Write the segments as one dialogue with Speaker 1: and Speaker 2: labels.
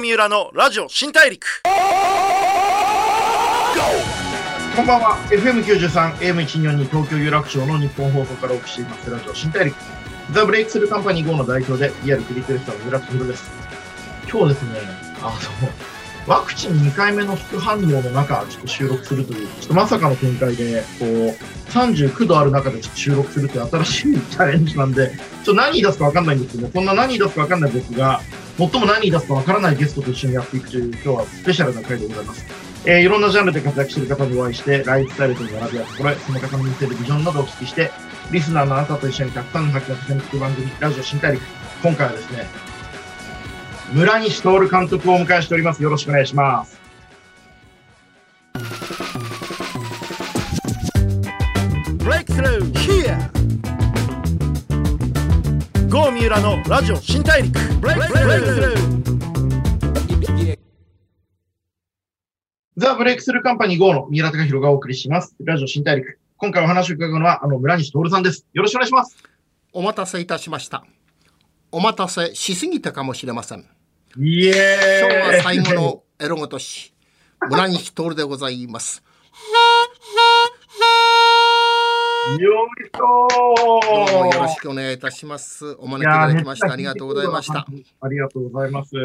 Speaker 1: 三浦のラジオ新大陸。
Speaker 2: こんばんは。FM93 AM142 東京有楽町の日本放送からお送りしていますラジオ新大陸。ザ・ブレイクスルーカンパニー GO の代表でリアルクリテレスターの村木宏です。今日ですねあのワクチン2回目の副反応の中ちょっと収録するというちょっとまさかの展開でこう39度ある中で収録するという新しいチャレンジなんでちょっと何出すか分かんないんですけどそんな何出すか分かんないですが最も何出すか分からないゲストと一緒にやっていくという今日はスペシャルな回でございますえーいろんなジャンルで活躍している方にお会いして、ライフスタイルとの並びやころへ、その方の見せるビジョンなどをお聞きして、リスナーのあなたと一緒にたくさんの発見をさせに聞く番組、ラジオ新大陸。今回はですね、村西徹監督をお迎えしております。よろしくお願いします。
Speaker 1: ブレイクスルー Here 郷三浦のラジオ新大陸ブレイクスルー
Speaker 2: ザ・ブレイクスルーカンパニー GO の三浦貴弘がお送りします。ラジオ新大陸。今回お話を伺うのは、あの、村西徹さんです。よろしくお願いします。
Speaker 3: お待たせいたしました。お待たせしすぎたかもしれません。
Speaker 2: イエーイ
Speaker 3: 今日は最後のエロごとし、村西徹でございます。
Speaker 2: よいしょ
Speaker 3: どう
Speaker 2: ー
Speaker 3: もよろしくお願いいたします。お招きいただきましてありがとうございました。。
Speaker 2: ありがとうございます。い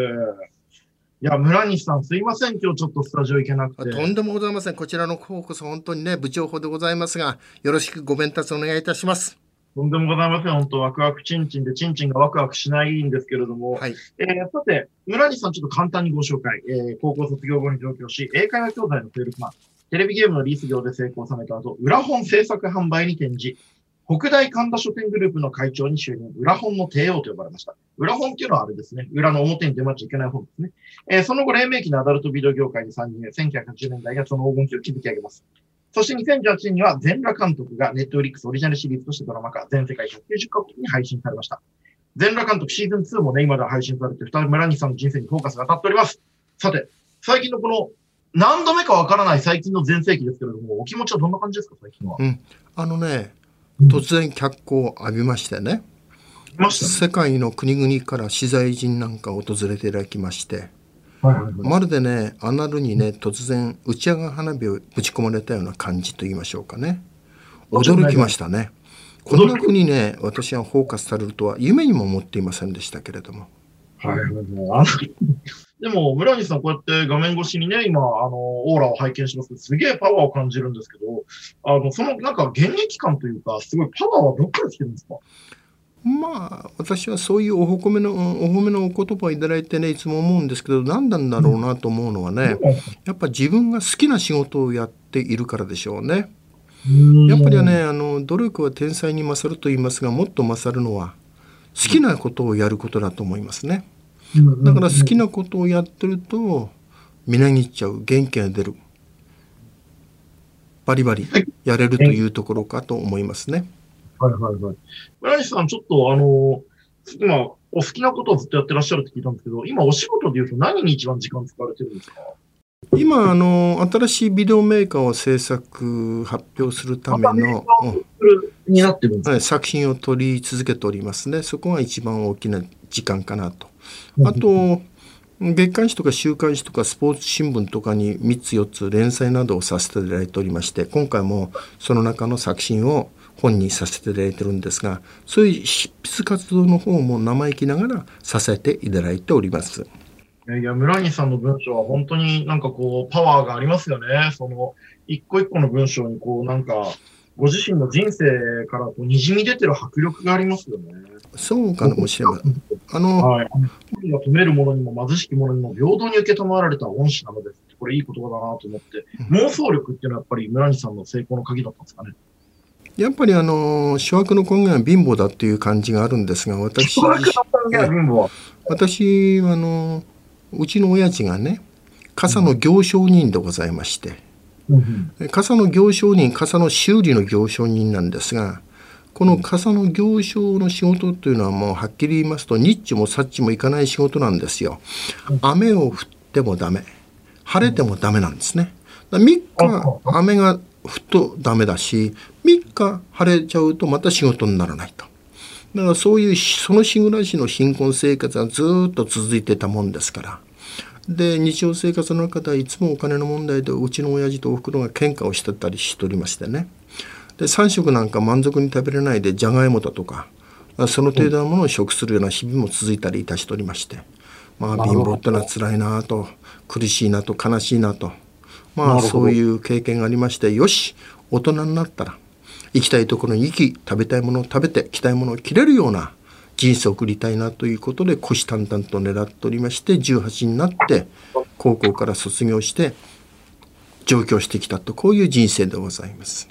Speaker 2: や、村西さん、すいません。今日ちょっとスタジオ行けなくて。
Speaker 3: とんでもございません。こちらの方こそ本当にね、部長法でございますが、よろしくご鞭達お願いいたします。
Speaker 2: とんでもございません。本当、ワクワクチンチンで、チンチンがワクワクしないんですけれども、
Speaker 3: はい。
Speaker 2: えーさて、村西さん、ちょっと簡単にご紹介。えー高校卒業後に上京し、英会話教材のセールスマン、テレビゲームのリース業で成功を収めた後、裏本制作販売に転じ、北大神田書店グループの会長に就任、裏本の帝王と呼ばれました。裏本っていうのはあれですね。裏の表に出まっちゃいけない本ですね。えーその後、黎明期のアダルトビデオ業界に参入、1980年代がその黄金期を築き上げます。そして2018年には、全裸監督がネットフリックスオリジナルシリーズとしてドラマ化、全世界190カ国に配信されました。全裸監督シーズン2もね、今では配信されて、二人村西さんの人生にフォーカスが当たっております。さて、最近のこの、何度目かわからない最近の全盛期ですけれども、お気持ちはどんな感じですか、最近は？
Speaker 3: あのね、
Speaker 2: うん。
Speaker 3: 突然脚光を浴びましてね。世界の国々から取材陣なんか訪れていただきまして、
Speaker 2: はいはいはい。
Speaker 3: まるでねアナルにね突然打ち上が花火をぶち込まれたような感じと言いましょうかね。驚きましたね。こんなふうにね私はフォーカスされるとは夢にも思っていませんでしたけれども。
Speaker 2: はいはいはいでも、村西さん、こうやって画面越しにね、今、あの、オーラを拝見しますけど、すげえパワーを感じるんですけど、あの、その、なんか、現役感というか、すごいパワーはどっから来てるんですか？
Speaker 3: まあ私はそういうお褒めのお褒めのお言葉をいただいてねいつも思うんですけど何なんだろうなと思うのはねやっぱ自分が好きな仕事をやっているからでしょうね。やっぱりはねあの努力は天才に勝ると言いますがもっと勝るのは好きなことをやることだと思いますね。
Speaker 2: うん、
Speaker 3: だから好きなことをやってるとみなぎっちゃう元気が出るバリバリやれるというところかと思いますね。
Speaker 2: はいはいはい。村西さん、ちょっとあの、今、お好きなことをずっとやってらっしゃるって聞いたんですけど、今お仕事で言うと何に一番時間使われてるんですか？
Speaker 3: 今あの新しいビデオメーカーを制作発表するための、うん
Speaker 2: になってるんですか？
Speaker 3: はい作品を撮り続けておりますねそこが一番大きな時間かなと。あと月刊誌とか週刊誌とかスポーツ新聞とかに3つ4つ連載などをさせていただいておりまして今回もその中の作品を本にさせていただいてるんですがそういう執筆活動の方も生意気ながらさせていただいております。
Speaker 2: いやいや、村西さんの文章は本当になんかこう、パワーがありますよね。その、一個一個の文章にこう、なんか、ご自身の人生からこう、滲み出てる迫力がありますよね。
Speaker 3: そうかもしれません。あの
Speaker 2: はい。神が止める者にも貧しき者にも平等に受け止められた恩師なのです。これいい言葉だなと思って、妄想力っていうのはやっぱり村西さんの成功の鍵だったんですかね。
Speaker 3: やっぱりあの諸悪の根源は貧乏だっていう感じがあるんですが私。私あのうちの親父がね傘の行商人でございまして、
Speaker 2: うん
Speaker 3: 傘の行商人傘の修理の行商人なんですがこの傘の行商の仕事というのはもうはっきり言いますとニッチもサッチもいかない仕事なんですよ。雨を降ってもダメ晴れてもダメなんですね。だ3日雨が降るとダメだし3日晴れちゃうとまた仕事にならないと。だからそういうその日暮らしの貧困生活がずっと続いてたもんですからで日常生活の中ではいつもお金の問題でうちの親父とおふくろが喧嘩をしてたりしておりましてね。で3食なんか満足に食べれないでじゃがいもだとかその程度のものを食するような日々も続いたりいたしておりまして。まあ貧乏ってのは辛いなと苦しいなと悲しいなと。まあそういう経験がありましてよし大人になったら行きたいところに行き食べたいものを食べて着たいものを着れるような人生を送りたいなということで虎視眈々と狙っておりまして18になって高校から卒業して上京してきたとこういう人生でございます。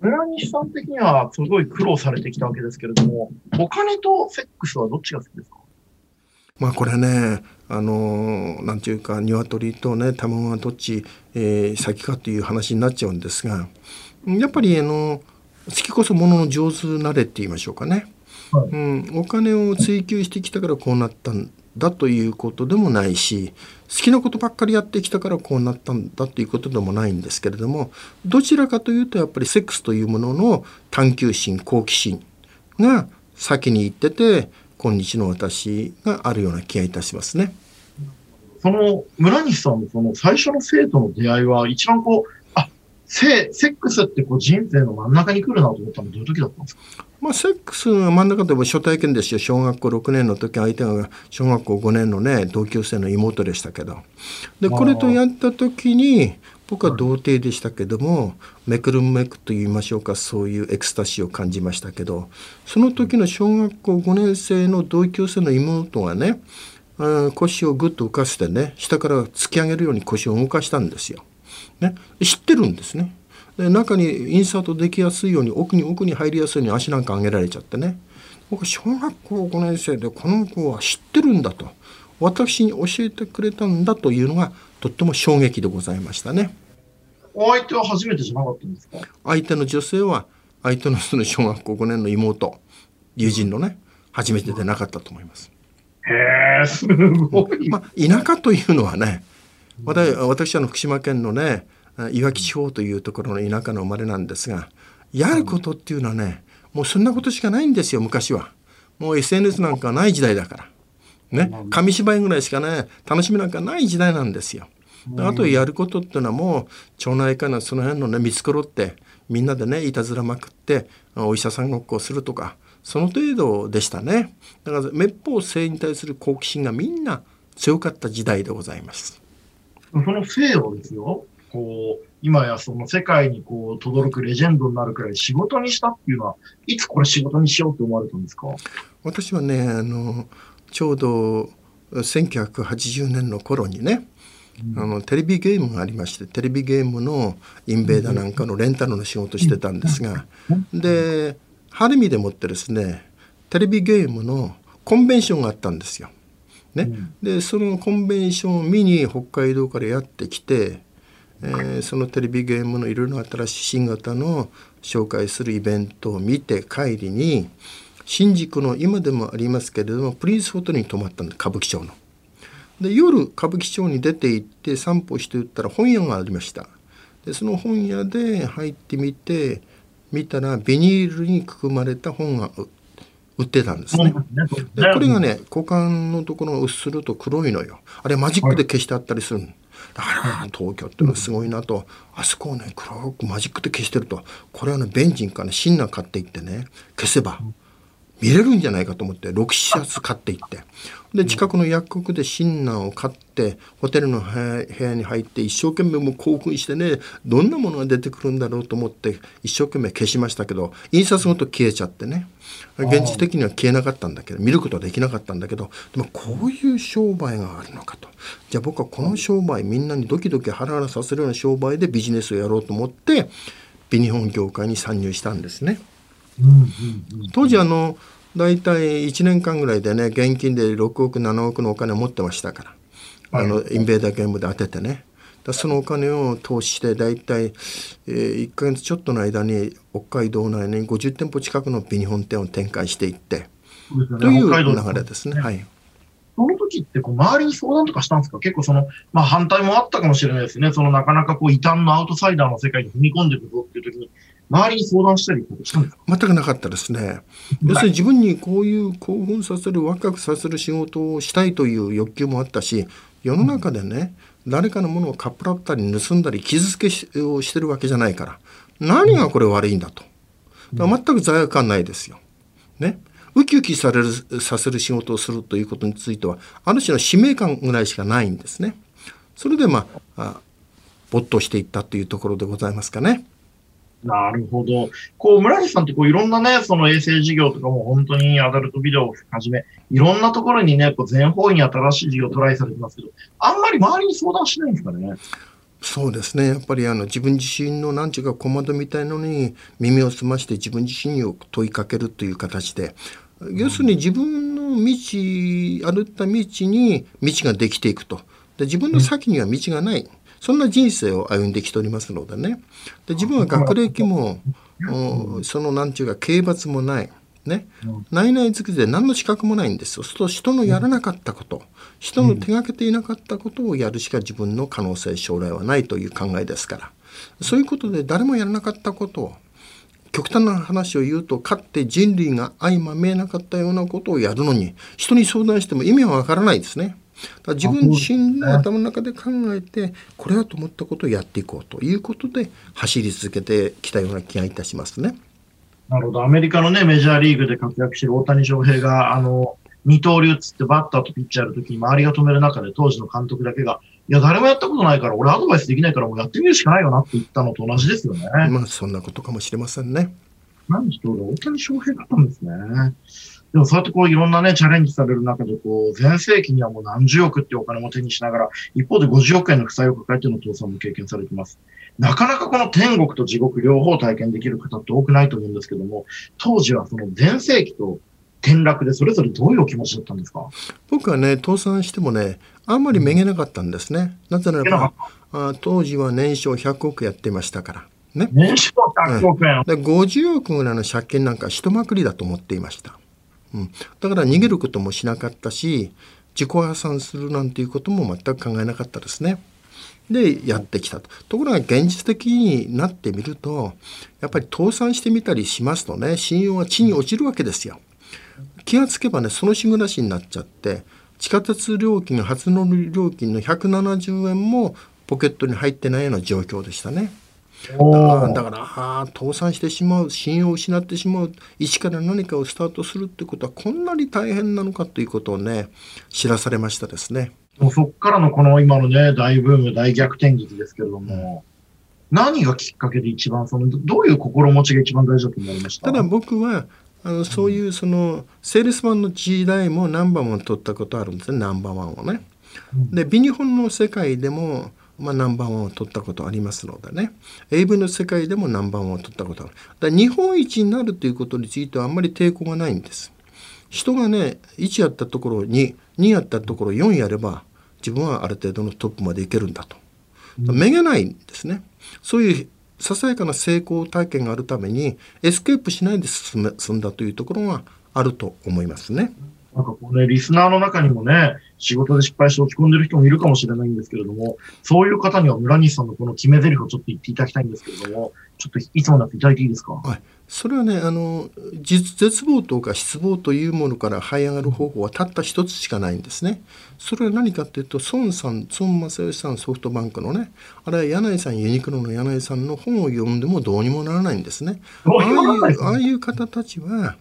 Speaker 2: 村西さん的にはすごい苦労されてきたわけですけれどもお金とセックスはどっちが好きですか？
Speaker 3: まあこれねあのなんていうか鶏とね卵がどっち、えー、先かという話になっちゃうんですがやっぱりあの好きこそものの上手なれって言いましょうかね。はい、うん、お金を追求してきたからこうなったんだということでもないし好きなことばっかりやってきたからこうなったんだということでもないんですけれどもどちらかというとやっぱりセックスというものの探求心好奇心が先に行ってて今日の私があるような気がいたしますね。
Speaker 2: その村西さんのその最初の生徒の出会いは一番こうセセックスってこう人生の真ん中に来るなと思ったのはどういう時だったんですか？
Speaker 3: まあ、セックスが真ん中でも初体験ですよ。小学校6年の時相手が小学校5年のね同級生の妹でしたけど。でこれとやった時に僕は童貞でしたけどもめくるめくと言いましょうかそういうエクスタシーを感じましたけど。その時の小学校5年生の同級生の妹がね腰をぐっと浮かせてね下から突き上げるように腰を動かしたんですよ。ね、知ってるんですねで中にインサートできやすいように奥に奥に入りやすいように足なんか上げられちゃってね僕小学校5年生でこの子は知ってるんだと私に教えてくれたんだというのがとっても衝撃でございましたね。
Speaker 2: お相手は初めてじゃなかったんですか？
Speaker 3: 相手の女性は相手のその小学校5年の妹友人のね初めてでなかったと思います。
Speaker 2: へえすごい。
Speaker 3: まあ田舎というのはね私はの福島県のねいわき地方というところの田舎の生まれなんですがやることっていうのはねもうそんなことしかないんですよ昔は。もう SNS なんかない時代だから。ね、紙芝居ぐらいしかね楽しみなんかない時代なんですよ。あとやることっていうのはもう町内会のその辺のね見繕ってみんなでねいたずらまくってお医者さんごっこをするとかその程度でしたね。だから滅法性に対する好奇心がみんな強かった時代でございます。
Speaker 2: その性をですよ、こう、今やその世界にこう、轟くレジェンドになるくらい仕事にしたっていうのは、いつこれ仕事にしようと思われたんですか？
Speaker 3: 私はね、あの、ちょうど1980年の頃にね、うん、あのテレビゲームがありましてテレビゲームのインベーダーなんかのレンタルの仕事してたんですが、で晴海でもってですねテレビゲームのコンベンションがあったんですよ。ね、でそのコンベンションを見に北海道からやってきて、えー、そのテレビゲームのいろいろな新しい新型の紹介するイベントを見て帰りに新宿の今でもありますけれどもプリンスホテルに泊まったんで歌舞伎町の。で夜歌舞伎町に出て行って散歩していったら本屋がありました。でその本屋で入ってみて見たらビニールにくくまれた本が売ってたんですね。でこれがね股間のところがうっすると黒いのよ。あれマジックで消してあったりする。だから東京っていうのはすごいなと、あそこをね黒くマジックで消してると。これはねベンジンかねシンナー買っていってね消せば見れるんじゃないかと思って6冊買っていって。で近くの薬局でシンナーを買ってホテルの部屋に入って一生懸命もう興奮してねどんなものが出てくるんだろうと思って一生懸命消しましたけど印刷ごと消えちゃってね。現実的には消えなかったんだけど見ることはできなかったんだけどでもこういう商売があるのかと。じゃあ僕はこの商売みんなにドキドキハラハラさせるような商売でビジネスをやろうと思って美日本業界に参入したんですね。当時あの大体1年間ぐらいでね現金で6億7億のお金を持ってましたから、あのインベーダーゲームで当ててね。だそのお金を投資して大体、えー、1か月ちょっとの間に北海道内に50店舗近くの美日本店を展開していって、という流れですね。はい。
Speaker 2: その時ってこう周りに相談とかしたんですか？結構その、まあ反対もあったかもしれないですね。そのなかなかこう異端のアウトサイダーの世界に踏み込んでいくぞっていう時に、周りに相談したりしたんですか？全
Speaker 3: くなかったですね。要するに自分にこういう興奮させる、ワクワクさせる仕事をしたいという欲求もあったし、世の中でね、誰かのものをかっぷらったり盗んだり傷つけをしてるわけじゃないから何がこれ悪いんだとだ全く罪悪感ないですよ。ね。ウキウキされるさせる仕事をするということについてはある種の使命感ぐらいしかないんですね。それでまあ没頭していったというところでございますかね。
Speaker 2: なるほど。こう、村西さんってこういろんなね、その衛星事業とかも本当にアダルトビデオをはじめ、いろんなところにね、こう全方位に新しい事業をトライされてますけど、あんまり周りに相談しないんですかね？
Speaker 3: そうですねやっぱりあの自分自身の何ていうか小窓みたいのに耳を澄まして自分自身を問いかけるという形で要するに自分の道歩った道に道ができていくとで自分の先には道がない、そんな人生を歩んできておりますのでねで自分は学歴もその何て言うか刑罰もない。ね、内々づくで何の資格もないんですよ。そうすると人のやらなかったこと、人の手がけていなかったことをやるしか自分の可能性将来はないという考えですからそういうことで誰もやらなかったことを極端な話を言うとかって人類が相まみえなかったようなことをやるのに人に相談しても意味はわからないですね。だ自分自身の頭の中で考えてこれはと思ったことをやっていこうということで走り続けてきたような気がいたしますね。
Speaker 2: なるほど。アメリカのね、メジャーリーグで活躍している大谷翔平が、あの、二刀流っつってバッターとピッチャーやるときに周りが止める中で当時の監督だけが、いや、誰もやったことないから、俺アドバイスできないからもうやってみるしかないよなって言ったのと同じですよね。
Speaker 3: まあ、そんなことかもしれませんね。
Speaker 2: 何人大谷翔平だったんですね。でもそうやってこういろんなね、チャレンジされる中で、こう、全盛期にはもう何十億ってお金も手にしながら、一方で50億円の負債を抱えての倒産も経験されてます。なかなかこの天国と地獄両方体験できる方って多くないと思うんですけども、当時はその全盛期と転落でそれぞれどういうお気持ちだったんですか？
Speaker 3: 僕はね、倒産してもね、あんまりめげなかったんですね。なぜならば、あ当時は年商100億やってましたから。ね、
Speaker 2: 年商100億円、
Speaker 3: うん、で50億ぐらいの借金なんか一まくりだと思っていました。うん、だから逃げることもしなかったし自己破産するなんていうことも全く考えなかったですね。でやってきたと。ところが現実的になってみるとやっぱり倒産してみたりしますとね信用は地に落ちるわけですよ。気がつけばねその日暮らしになっちゃって地下鉄料金初乗り料金の170円もポケットに入ってないような状況でしたね。だからあ倒産してしまう信用を失ってしまう一から何かをスタートするってことはこんなに大変なのかということをね知らされましたですね。
Speaker 2: そっからのこの今のね大ブーム大逆転劇ですけれども、うん、何がきっかけで一番そのどういう心持ちが一番大事だと思いました？
Speaker 3: ただ僕はあのそういうそのセールスマンの時代もナンバーワン取ったことあるんですねナンバーワンをね。でビニ本の世界でもまあ、ナンバーワンを取ったことありますのでね。AV の世界でもナンバーワンを取ったことある。だ日本一になるということについてはあんまり抵抗がないんです。人がね1やったところに2やったところ4やれば自分はある程度のトップまでいけるんだと。めげないんですね。そういうささやかな成功体験があるためにエスケープしないで進んだというところがあると思いますね。
Speaker 2: なんかこうね、リスナーの中にもね、仕事で失敗して落ち込んでる人もいるかもしれないんですけれども、そういう方には村西さんのこの決め台詞をちょっと言っていただきたいんですけれども、ちょっといつもなっていただいていいですか？
Speaker 3: はい。それはね、あの、絶望とか失望というものから這い上がる方法はたった一つしかないんですね。それは何かっていうと、孫さん、孫正義さん、ソフトバンクのね、あれは柳井さん、ユニクロの柳井さんの本を読んでもどうにもならないんですね。ああいうああいう方たちは、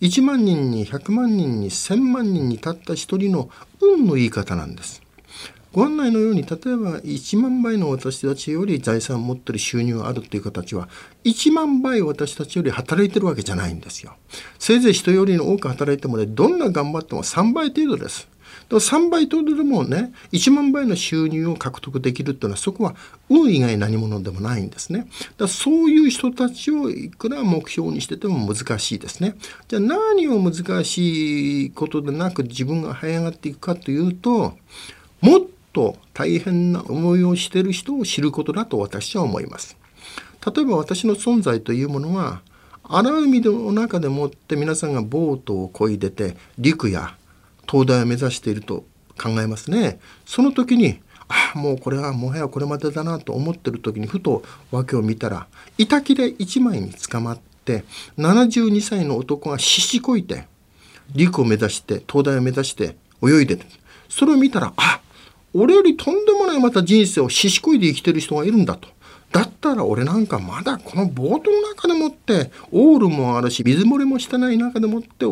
Speaker 3: 1万人に100万人に1000万人にたった一人の運の言い方なんです。ご案内のように例えば1万倍の私たちより財産を持ってる収入があるという形は1万倍私たちより働いてるわけじゃないんですよ。せいぜい人よりの多く働いてもねどんな頑張っても3倍程度です。3倍程度でもね1万倍の収入を獲得できるっていうのはそこは運以外何者でもないんですね。だそういう人たちをいくら目標にしてても難しいですね。じゃあ何を難しいことでなく自分が這い上がっていくかというともっと大変な思いをしている人を知ることだと私は思います。例えば私の存在というものは荒海の中でもって皆さんがボートを漕いでて陸や東大を目指していると考えますね。その時にああもうこれはもはやこれまでだなと思ってる時にふと訳を見たら板切れ1枚に捕まって72歳の男が必死こいて陸を目指して東大を目指して泳いでるそれを見たらあ俺よりとんでもないまた人生をししこいで生きてる人がいるんだと。だったら俺なんかまだこのボートの中でもってオールもあるし水漏れもしてない中でもって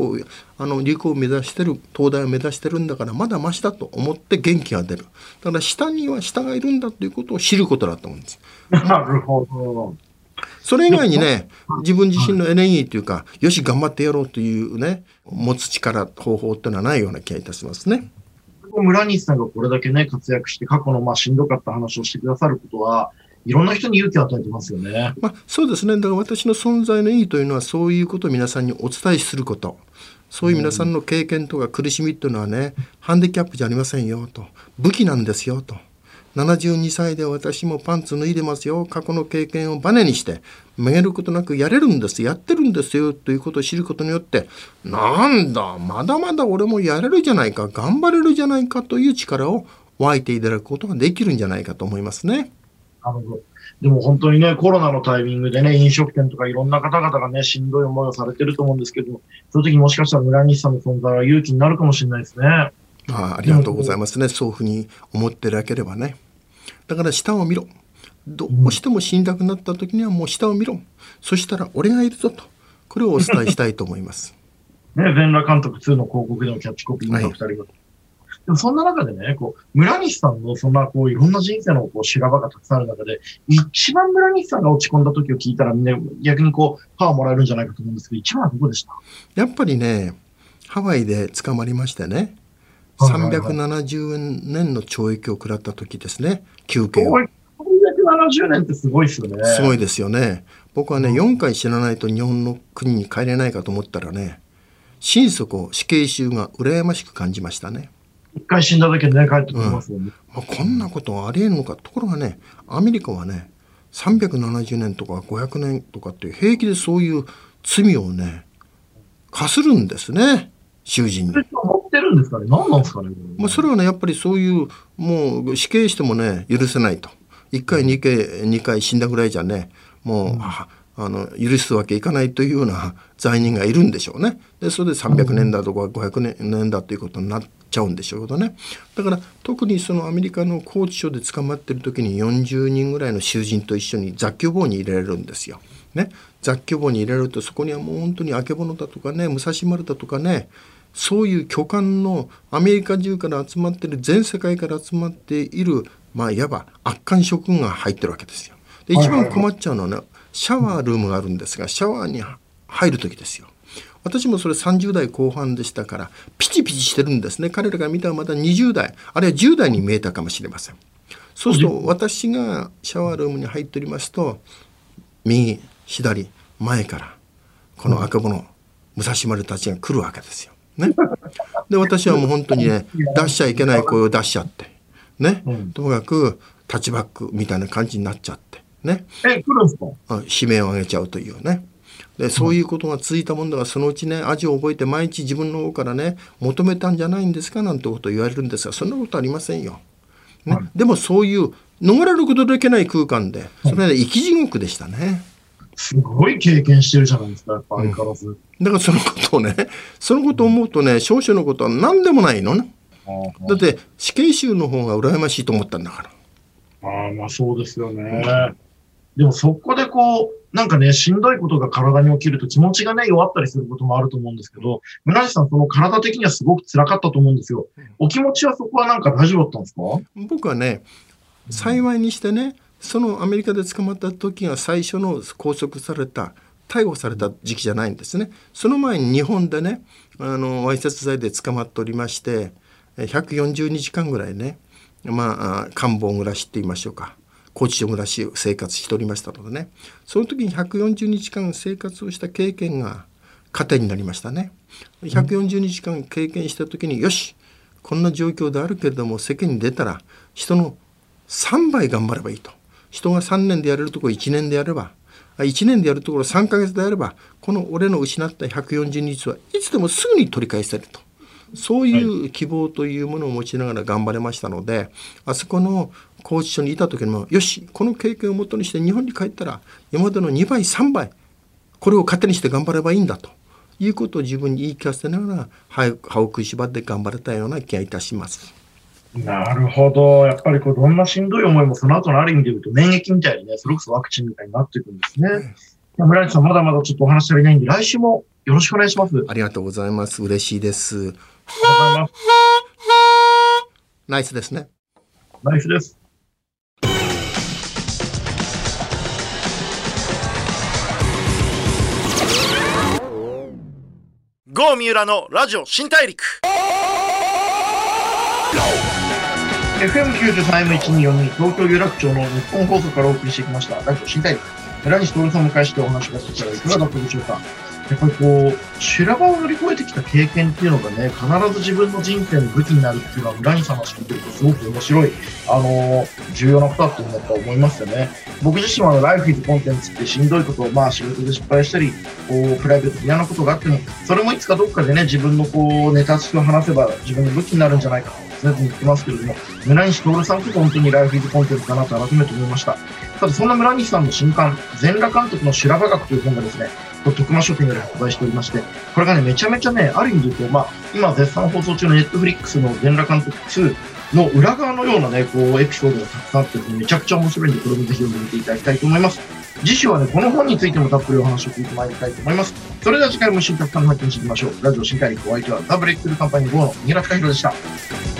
Speaker 3: あの陸を目指してる東大を目指してるんだからまだマシだと思って元気が出るだから下には下がいるんだということを知ることだと思うんです。
Speaker 2: なるほど。
Speaker 3: それ以外にね自分自身のエネルギーというかよし頑張ってやろうというね持つ力方法っていうのはないような気がいたしますね。
Speaker 2: 村西さんがこれだけね活躍して過去のまあしんどかった話をしてくださることはいろんな人に勇気を与えてますよね。
Speaker 3: まあ、そうですね。だから私の存在の意義というのはそういうことを皆さんにお伝えすること。そういう皆さんの経験とか苦しみというのはね、ハンディキャップじゃありませんよと。武器なんですよと。72歳で私もパンツ脱いでますよ。過去の経験をバネにして、曲げることなくやれるんです。やってるんですよ。ということを知ることによって、なんだ、まだまだ俺もやれるじゃないか、頑張れるじゃないかという力を湧いていただくことができるんじゃないかと思いますね。
Speaker 2: なるほど。でも本当にね、コロナのタイミングでね、飲食店とかいろんな方々がね、しんどい思いをされてると思うんですけど、その時もしかしたら村西さんの存在は勇気になるかもしれないですね。あ
Speaker 3: あありがとうございますね。そういうふうに思っていただければね。だから下を見ろ。どうしても死にたくなった時にはもう下を見ろ。そしたら俺がいるぞと。これをお伝えしたいと思います。
Speaker 2: ね、全裸監督2の広告でのキャッチコピーの2人が、はいでもそんな中でね、こう、村西さんのそんなこういろんな人生のこう修羅場がたくさんある中で、一番村西さんが落ち込んだ時を聞いたらみんな逆にこう、パワーもらえるんじゃないかと思うんですけど、一番はどこでした？
Speaker 3: やっぱりね、ハワイで捕まりましてね、370年の懲役を食らった時ですね、休憩を。
Speaker 2: 370年ってすごいですよね。
Speaker 3: すごいですよね。僕はね、4回死なないと日本の国に帰れないかと思ったらね、心底死刑囚が羨ましく感じましたね。
Speaker 2: 一回死んだだけでね、帰ってきますよね。
Speaker 3: うん、まあ、こんなことはありえるのか。ところがね、アメリカはね、370年とか500年とかっていう平気でそういう罪をね、課するんですね、囚人に。
Speaker 2: 持ってるんですかね何なんですかね
Speaker 3: まあ、それはね、やっぱりそういう、もう死刑してもね、許せないと。1回、2回、2回死んだぐらいじゃね、もう、うんあの許すわけいかないというような罪人がいるんでしょうね。でそれで300年だとか500年だということになっちゃうんでしょうけどね。だから特にそのアメリカの拘置所で捕まってる時に40人ぐらいの囚人と一緒に雑居房に入れられるんですよ。ね、雑居房に入れられるとそこにはもう本当にあけぼのだとかね武蔵丸だとかねそういう巨漢のアメリカ中から集まってる全世界から集まっているまあいわば圧巻諸君が入ってるわけですよ。で一番困っちゃうのはねシャワールームがあるんですがシャワーに入る時ですよ。私もそれ30代後半でしたからピチピチしてるんですね彼らが見たらまた20代あるいは10代に見えたかもしれませんそうすると私がシャワールームに入っておりますと右左前からこの赤子の武蔵丸たちが来るわけですよ。ね、で私はもう本当にね出しちゃいけない声を出しちゃってね、ともかくタッチバックみたいな感じになっちゃって。ね。
Speaker 2: え来るんですか？
Speaker 3: 悲鳴を上げちゃうというね。でそういうことが続いたもんだからそのうちね味を覚えて毎日自分の方からね求めたんじゃないんですかなんてことを言われるんですがそんなことありませんよ。ね、でもそういう逃れることできない空間でそれは、ね、生き地獄でしたね。
Speaker 2: すごい経験してるじゃないですか、やっぱ相変わらず、うん。
Speaker 3: だからそのことをね、そのことを思うとね、少々のことは何でもないのね。だって死刑囚の方が羨ましいと思ったんだから。
Speaker 2: ああ、まあそうですよね。でもそこでこう、なんかね、しんどいことが体に起きると気持ちがね、弱ったりすることもあると思うんですけど、村西さん、その体的にはすごく辛かったと思うんですよ。お気持ちはそこはなんか大丈夫だったんですか？
Speaker 3: 僕はね、幸いにしてね、そのアメリカで捕まった時が最初の拘束された、逮捕された時期じゃないんですね。その前に日本でね、あの、わいせつ罪で捕まっておりまして、140日間ぐらいね、まあ、官房暮らしって言いましょうか。高知所暮らし生活しておりましたのでね。その時に140日間生活をした経験が糧になりましたね。140日間経験した時によしこんな状況であるけれども世間に出たら人の3倍頑張ればいいと。人が3年でやれるところ1年でやれば1年でやるところ3ヶ月であればこの俺の失った140日はいつでもすぐに取り返せると。そういう希望というものを持ちながら頑張れましたのであそこの拘置所にいた時にもよしこの経験をもとにして日本に帰ったら今までの2倍3倍これを糧にして頑張ればいいんだということを自分に言い聞かせながら歯を食いしばって頑張れたような気がいたします。
Speaker 2: なるほど。やっぱりこう、どんなしんどい思いもその後のある意味で言うと免疫みたいにね、それこそワクチンみたいになっていくんですね。村西さん、まだまだちょっとお話足りないんで、来週もよろしくお願いします。あり
Speaker 3: がとうございます。嬉しいです。
Speaker 2: がとうございます。
Speaker 3: ナイスですね。
Speaker 2: ナイスです。
Speaker 1: 郷三浦のラジオ新大陸
Speaker 2: FM93M1242 東京有楽町の日本放送からお送りしてきました。ラジオ新大陸。村西徹さんを迎えしてお話をさせていただいていかがだったでしょうか？やっぱりこう、修羅場を乗り越えてきた経験っていうのがね、必ず自分の人生の武器になるっていうのは村西さんの話聞いてるとすごく面白い、あのー重要なことだっていうのをやっぱ思いますよね。僕自身はライフイズコンテンツってしんどいことを、まあ仕事で失敗したり、こう、プライベートで嫌なことがあっても、それもいつかどっかでね、自分のこう、ネタ式を話せば自分の武器になるんじゃないかと常々言ってますけれども、村西徹さんこそ本当にライフイズコンテンツだなと改めて思いました。ただそんな村西さんの新刊、全裸監督の修羅場学という本がですね、徳間書店より発売しておりまして、これがね、めちゃめちゃね、ある意味で言うと、まあ、今絶賛放送中のネットフリックスの全裸監督2の裏側のようなね、こう、エピソードがたくさんあって、めちゃくちゃ面白いんで、これもぜひ読んでみていただきたいと思います。次週はね、この本についてもたっぷりお話を聞いてまいりたいと思います。それでは次回も一緒にたくさん発見していきましょう。ラジオ新大陸お相手はダブルエクセルカンパニー5の三浦貴弘でした。